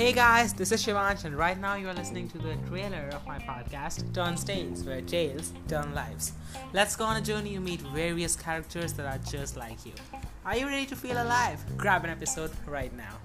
Hey guys, this is Shivansh, and right now you are listening to the trailer of my podcast, Turn Stains where tales turn lives. Let's go on a journey to meet various characters that are just like you. Are you ready to feel alive? Grab an episode right now.